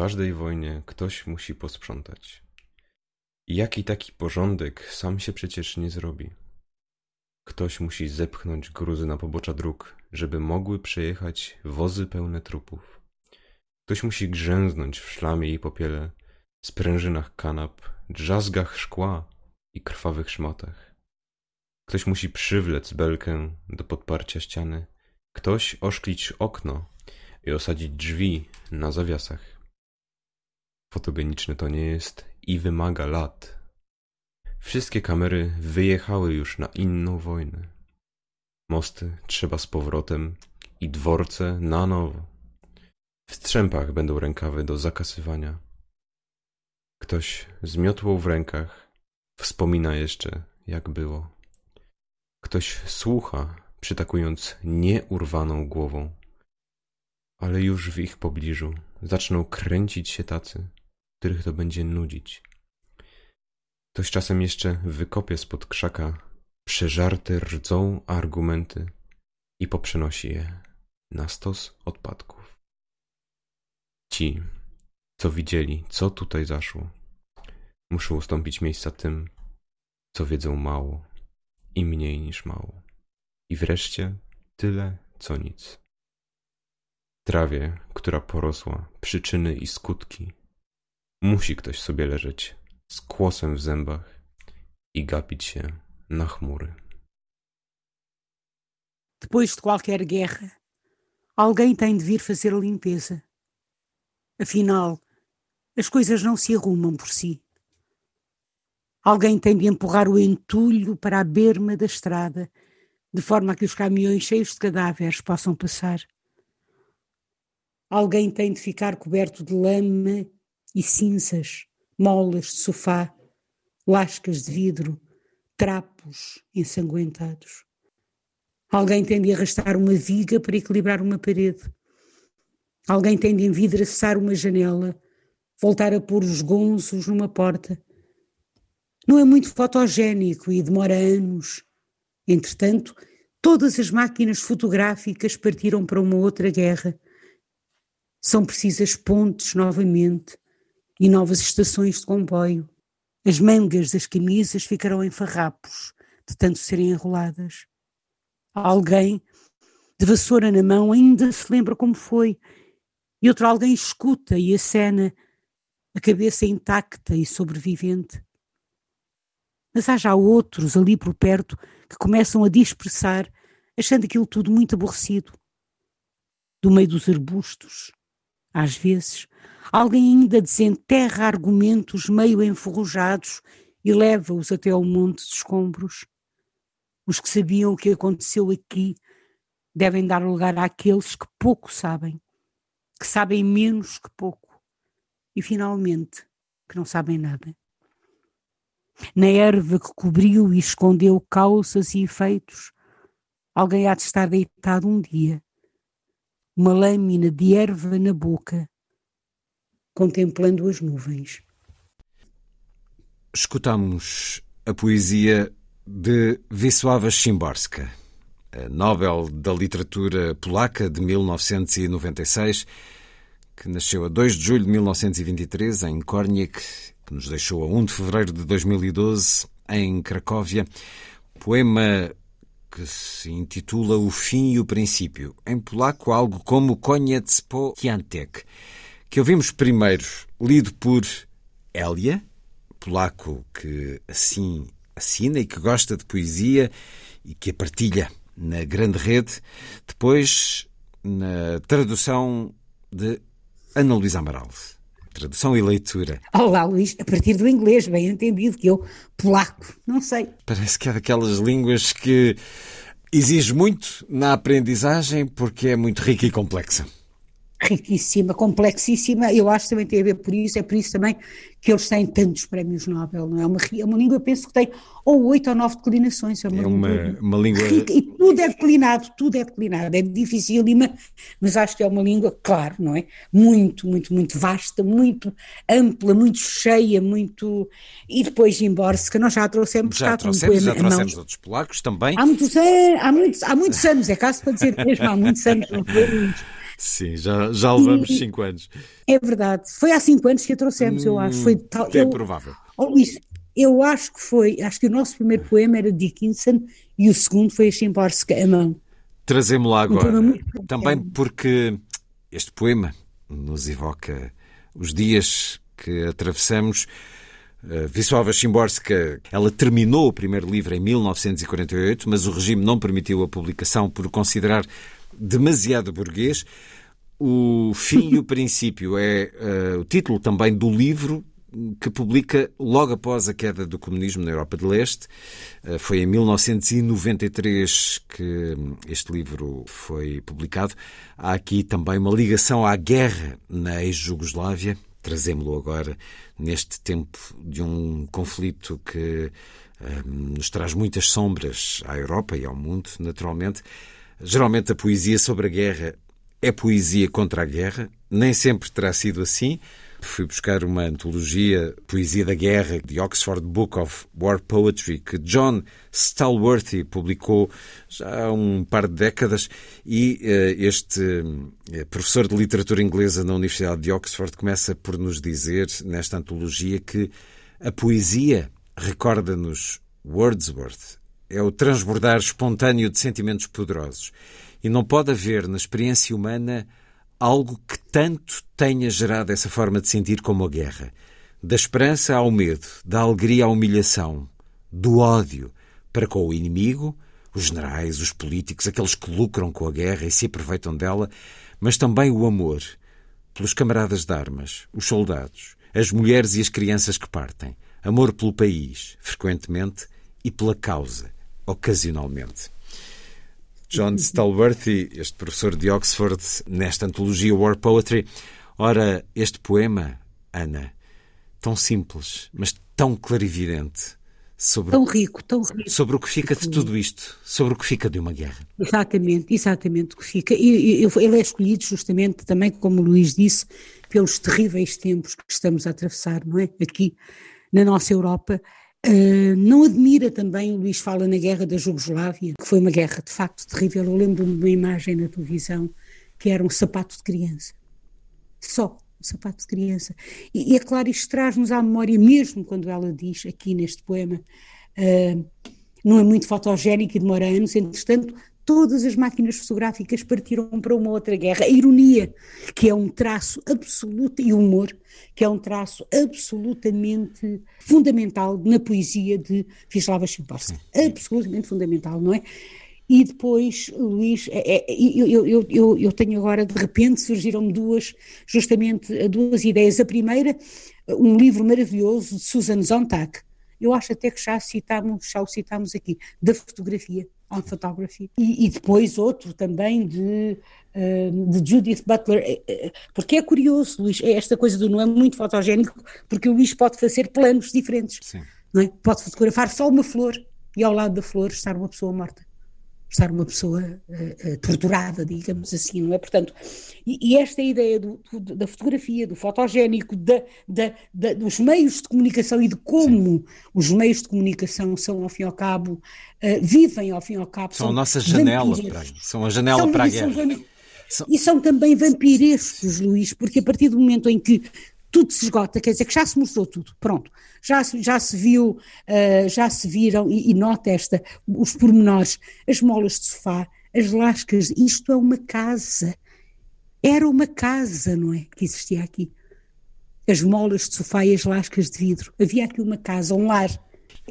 Każdej wojnie ktoś musi posprzątać. I jaki taki porządek sam się przecież nie zrobi. Ktoś musi zepchnąć gruzy na pobocza dróg, żeby mogły przejechać wozy pełne trupów. Ktoś musi grzęznąć w szlamie i popiele, sprężynach kanap, drzazgach szkła i krwawych szmatach. Ktoś musi przywlec belkę do podparcia ściany, ktoś oszklić okno i osadzić drzwi na zawiasach. Fotogeniczne to nie jest i wymaga lat. Wszystkie kamery wyjechały już na inną wojnę. Mosty trzeba z powrotem i dworce na nowo. W strzępach będą rękawy do zakasywania. Ktoś z miotłą w rękach wspomina jeszcze, jak było. Ktoś słucha, przytakując nieurwaną głową. Ale już w ich pobliżu zaczną kręcić się tacy, których to będzie nudzić. Ktoś czasem jeszcze wykopie spod krzaka przeżarte rdzą argumenty i poprzenosi je na stos odpadków. Ci, co widzieli, co tutaj zaszło, muszą ustąpić miejsca tym, co wiedzą mało i mniej niż mało. I wreszcie tyle, co nic. Trawie, która porosła, przyczyny i skutki, musi ktoś sobie leżeć z kłosem w zębach e gapić się na chmury. Depois de qualquer guerra, alguém tem de vir fazer a limpeza. Afinal, as coisas não se arrumam por si. Alguém tem de empurrar o entulho para a berma da estrada, de forma a que os caminhões cheios de cadáveres possam passar. Alguém tem de ficar coberto de lama e cinzas, molas de sofá, lascas de vidro, trapos ensanguentados. Alguém tem de arrastar uma viga para equilibrar uma parede. Alguém tem de envidraçar uma janela, voltar a pôr os gonzos numa porta. Não é muito fotogénico e demora anos. Entretanto, todas as máquinas fotográficas partiram para uma outra guerra. São precisas pontes novamente e novas estações de comboio. As mangas das camisas ficarão em farrapos, de tanto serem enroladas. Alguém, de vassoura na mão, ainda se lembra como foi, e outro alguém escuta e acena, a cabeça intacta e sobrevivente. Mas há já outros ali por perto que começam a dispersar, achando aquilo tudo muito aborrecido. Do meio dos arbustos, às vezes, alguém ainda desenterra argumentos meio enferrujados e leva-os até ao monte de escombros. Os que sabiam o que aconteceu aqui devem dar lugar àqueles que pouco sabem, que sabem menos que pouco e, finalmente, que não sabem nada. Na erva que cobriu e escondeu causas e efeitos, alguém há de estar deitado um dia uma lâmina de erva na boca, contemplando as nuvens. Escutamos a poesia de Wisława Szymborska, a Nobel da Literatura Polaca de 1996, que nasceu a 2 de julho de 1923 em Kornik, que nos deixou a 1 de fevereiro de 2012 em Cracóvia. Poema que se intitula O Fim e o Princípio, em polaco algo como Koniec po Kiantek, que ouvimos primeiro lido por Elia, polaco que assim assina e que gosta de poesia e que a partilha na grande rede, depois na tradução de Ana Luísa Amaral. tradução e leitura. Olá, Luís, a partir do inglês, bem entendido, que eu, polaco, não sei. Parece que é daquelas línguas que exige muito na aprendizagem porque é muito rica e complexa riquíssima, complexíssima, eu acho que também tem a ver por isso, é por isso também que eles têm tantos prémios Nobel, não é? Uma, é uma língua, eu penso que tem ou oito ou nove declinações. É uma, é uma, língua, uma língua... Rica, e tudo é declinado, tudo é declinado, é dificílima, mas acho que é uma língua, claro, não é? Muito, muito, muito vasta, muito ampla, muito cheia, muito... E depois Gimborska, nós já trouxemos já trouxemos, já trouxemos outros polacos também. Há muitos, anos, há, muitos, há muitos anos, é caso para dizer mesmo, há muitos anos, não foi Sim, já, já levamos 5 anos. É verdade. Foi há 5 anos que a trouxemos, hum, eu acho. Foi tal, é eu, provável. Oh, Luís, eu acho que foi, acho que o nosso primeiro poema era Dickinson e o segundo foi a Chimborska, a mão. Trazemos lá agora. Um também porque este poema nos evoca os dias que atravessamos. Uh, Wisława Szymborska, ela terminou o primeiro livro em 1948, mas o regime não permitiu a publicação por considerar demasiado burguês. O fim e o princípio é uh, o título também do livro que publica logo após a queda do comunismo na Europa de Leste. Uh, foi em 1993 que este livro foi publicado. Há aqui também uma ligação à guerra na ex-Jugoslávia. Trazemos-lo agora neste tempo de um conflito que uh, nos traz muitas sombras à Europa e ao mundo, naturalmente. Geralmente a poesia sobre a guerra é poesia contra a guerra, nem sempre terá sido assim. Fui buscar uma antologia, Poesia da Guerra, de Oxford Book of War Poetry, que John Stalworthy publicou já há um par de décadas, e uh, este uh, professor de literatura inglesa na Universidade de Oxford começa por nos dizer, nesta antologia, que a poesia recorda-nos Wordsworth, é o transbordar espontâneo de sentimentos poderosos. E não pode haver na experiência humana algo que tanto tenha gerado essa forma de sentir como a guerra. Da esperança ao medo, da alegria à humilhação, do ódio para com o inimigo, os generais, os políticos, aqueles que lucram com a guerra e se aproveitam dela, mas também o amor pelos camaradas de armas, os soldados, as mulheres e as crianças que partem, amor pelo país, frequentemente, e pela causa, ocasionalmente. John Stalworthy, este professor de Oxford, nesta antologia War Poetry. Ora, este poema, Ana, tão simples, mas tão clarividente. Sobre, tão rico, tão rico. Sobre o que fica de tudo isto, sobre o que fica de uma guerra. Exatamente, exatamente o que fica. E, ele é escolhido justamente também, como o Luís disse, pelos terríveis tempos que estamos a atravessar, não é? Aqui na nossa Europa, Uh, não admira também, o Luís fala na guerra da Jugoslávia, que foi uma guerra de facto terrível. Eu lembro-me de uma imagem na televisão que era um sapato de criança. Só um sapato de criança. E, e é claro, isto traz-nos à memória, mesmo quando ela diz aqui neste poema, uh, não é muito fotogénico e demora anos, entretanto, todas as máquinas fotográficas partiram para uma outra guerra. A ironia, que é um traço absoluto, e o humor, que é um traço absolutamente fundamental na poesia de Wisława Szymborska. Absolutamente fundamental, não é? E depois, Luís, é, é, eu, eu, eu, eu, tenho agora, de repente, surgiram-me duas, justamente duas ideias. A primeira, um livro maravilhoso de Susan Sontag. Eu acho até que já, citámos, já o citámos aqui, da fotografia on Photography, e, e, depois outro também de, uh, de Judith Butler, é, é, porque é curioso, Luís, é esta coisa do não é muito fotogénico, porque o Luís pode fazer planos diferentes, é? pode fotografar só uma flor e ao lado da flor estar uma pessoa morta estar uma pessoa uh, uh, torturada, digamos assim, não é? Portanto, e, e esta ideia do, do, da fotografia, do fotogénico, da, da, da, dos meios de comunicação e de como Sim. os meios de comunicação são, ao fim e ao cabo, uh, vivem, ao fim e ao cabo. São, são a nossa janela, para, são a janela são, para a guerra. São, e são também vampirescos, Luís, porque a partir do momento em que tudo se esgota, quer dizer que já se mostrou tudo, pronto, já, já se viu, uh, já se viram, e, e nota esta, os pormenores, as molas de sofá, as lascas, isto é uma casa, era uma casa, não é, que existia aqui, as molas de sofá e as lascas de vidro, havia aqui uma casa, um lar.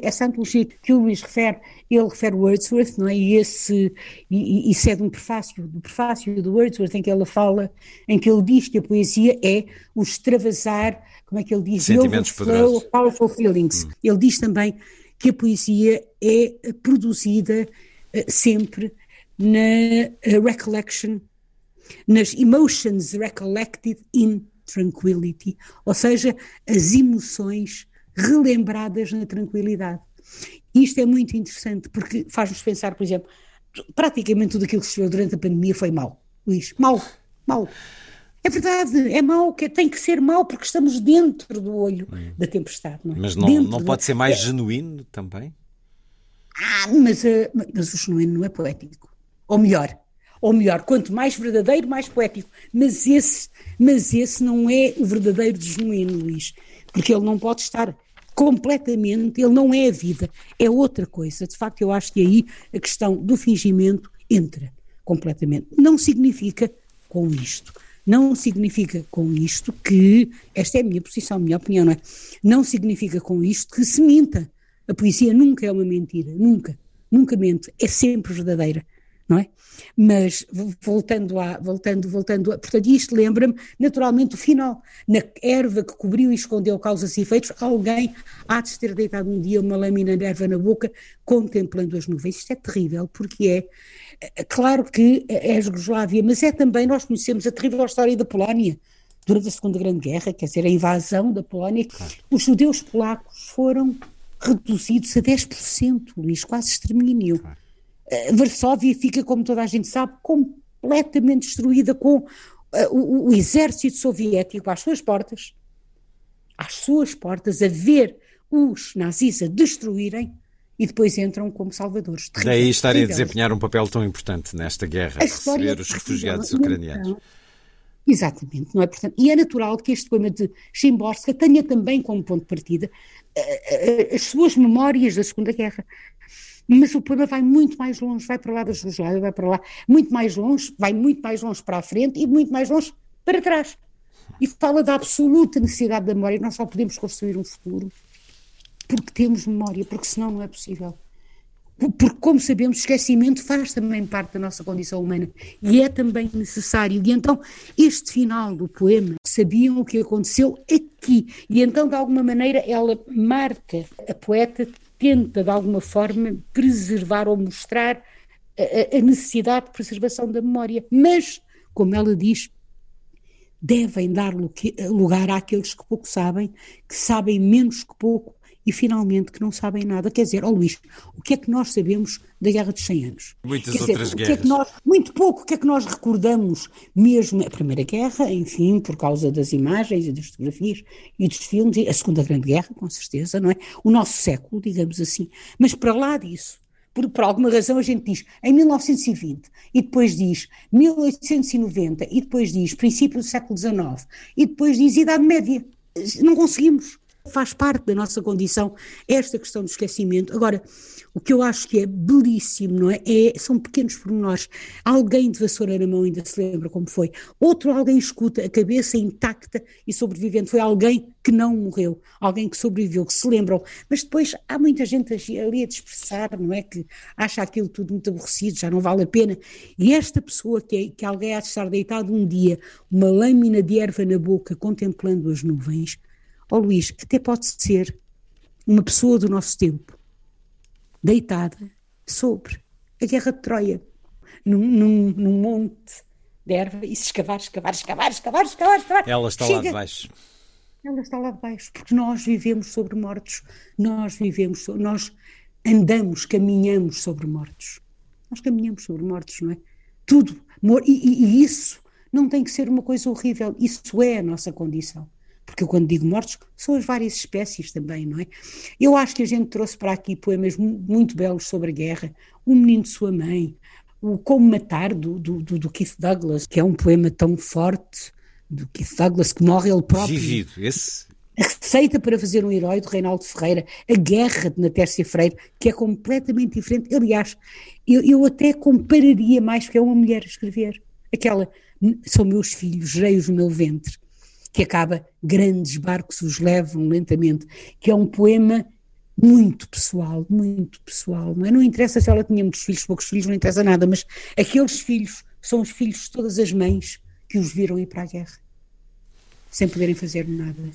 Essa antologia que o Luís refere, ele refere Wordsworth, não é? E esse, e, isso é de um prefácio, do prefácio do Wordsworth, em que ele fala, em que ele diz que a poesia é o extravasar, como é que ele diz? Sentimentos poderosos. Powerful feelings. Hum. Ele diz também que a poesia é produzida uh, sempre na uh, recollection, nas emotions recollected in tranquility, ou seja, as emoções relembradas na tranquilidade. Isto é muito interessante porque faz-nos pensar, por exemplo, praticamente tudo aquilo que se fez durante a pandemia foi mau, Luís, mau, mau. É verdade, é mau, que tem que ser mau porque estamos dentro do olho hum. da tempestade. Não é? Mas não, não pode do... ser mais é... genuíno também? Ah, mas, uh, mas o genuíno não é poético. Ou melhor, ou melhor, quanto mais verdadeiro, mais poético. Mas esse, mas esse não é o verdadeiro genuíno, Luís, porque ele não pode estar completamente, ele não é a vida, é outra coisa. De facto, eu acho que aí a questão do fingimento entra completamente. Não significa com isto. Não significa com isto que, esta é a minha posição, a minha opinião, não é? Não significa com isto que se minta. A poesia nunca é uma mentira, nunca, nunca mente, é sempre verdadeira não é? Mas voltando a, voltando, voltando a, portanto isto lembra-me naturalmente o final, na erva que cobriu e escondeu causas e efeitos, alguém há de ter deitado um dia uma lâmina de erva na boca contemplando as nuvens, isto é terrível, porque é, é claro que é a Jugoslávia, mas é também, nós conhecemos a terrível história da Polónia, durante a Segunda Grande Guerra, quer dizer, a invasão da Polónia, claro. os judeus polacos foram reduzidos a 10%, Luís, quase extermínio. Claro. Eh, Varsóvia fica, como toda a gente sabe, completamente destruída com uh, o, o, exército soviético às suas portas, às suas portas, a ver os nazis a destruírem e depois entram como salvadores. Daí estarem a desempenhar um papel tão importante nesta guerra, a receber os refugiados ucranianos. Então, exatamente, não é? Portanto, e é natural que este poema de Chimborska tenha também como ponto de partida uh, uh, as suas memórias da Segunda Guerra mas o poema vai muito mais longe, vai para lá da Jugoslávia, vai para lá, muito mais longe, vai muito mais longe para a frente e muito mais longe para trás. E fala da absoluta necessidade da memória. Nós só podemos construir um futuro porque temos memória, porque senão não é possível. Porque, como sabemos, esquecimento faz também parte da nossa condição humana e é também necessário. E então, este final do poema, sabiam o que aconteceu aqui. E então, de alguma maneira, ela marca a poeta tenta, de alguma forma, preservar ou mostrar a, a necessidade de preservação da memória. Mas, como ela diz, devem dar lugar àqueles que pouco sabem, que sabem menos que pouco e finalmente que não sabem nada. Quer dizer, ó oh Luís, o que é que nós sabemos da Guerra dos 100 Anos? Muitas Quer outras dizer, guerras. Que é nós, muito pouco, o que é que nós recordamos mesmo a Primeira Guerra, enfim, por causa das imagens e das fotografias e dos filmes, e a Segunda Grande Guerra, com certeza, não é? O nosso século, digamos assim. Mas para lá disso, por, por, alguma razão a gente diz em 1920 e depois diz 1890 e depois diz princípio do século XIX e depois diz Idade Média. Não conseguimos faz parte da nossa condição esta questão do esquecimento. Agora, o que eu acho que é belíssimo, não é? é são pequenos pormenores. Alguém de vassoura na mão ainda se lembra como foi. Outro alguém escuta, a cabeça intacta e sobrevivente. Foi alguém que não morreu, alguém que sobreviveu, que se lembram. Mas depois há muita gente ali a dispersar, não é? Que acha aquilo tudo muito aborrecido, já não vale a pena. E esta pessoa que, é, que alguém há de estar deitado um dia, uma lâmina de erva na boca, contemplando as nuvens, Ó oh, Luís, até pode ser uma pessoa do nosso tempo deitada sobre a guerra de Troia, num, num, num monte de erva, e se escavar, escavar, escavar, escavar, escavar, escavar. Ela está chega. lá de baixo. Ela está lá de baixo, porque nós vivemos sobre mortos, nós vivemos, nós andamos, caminhamos sobre mortos. Nós caminhamos sobre mortos, não é? Tudo. E, e, e isso não tem que ser uma coisa horrível, isso é a nossa condição porque eu quando digo mortos, são as várias espécies também, não é? Eu acho que a gente trouxe para aqui poemas muito belos sobre a guerra, O Menino de Sua Mãe, o Como Matar, do, do, do Keith Douglas, que é um poema tão forte, do Keith Douglas, que morre ele próprio. Vivido, esse... A receita para fazer um herói, do Reinaldo Ferreira, a guerra de Natércia Freire, que é completamente diferente. Aliás, eu, eu até compararia mais, porque é uma mulher a escrever. Aquela, são meus filhos, gerei-os no meu ventre que acaba Grandes barcos os levam lentamente, que é um poema muito pessoal, muito pessoal. Não, é? não interessa se ela tinha muitos filhos, poucos filhos, não interessa nada, mas aqueles filhos são os filhos de todas as mães que os viram ir para a guerra, sem poderem fazer nada.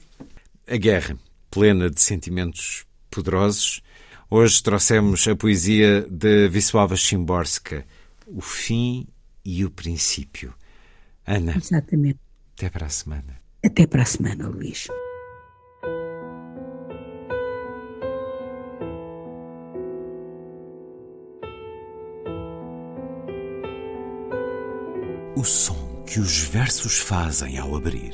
A guerra, plena de sentimentos poderosos. Hoje trouxemos a poesia de Wisława Szymborska, O Fim e o Princípio. Ana. Exatamente. Até para a semana. Até para a semana, Luís. O som que os versos fazem ao abrir.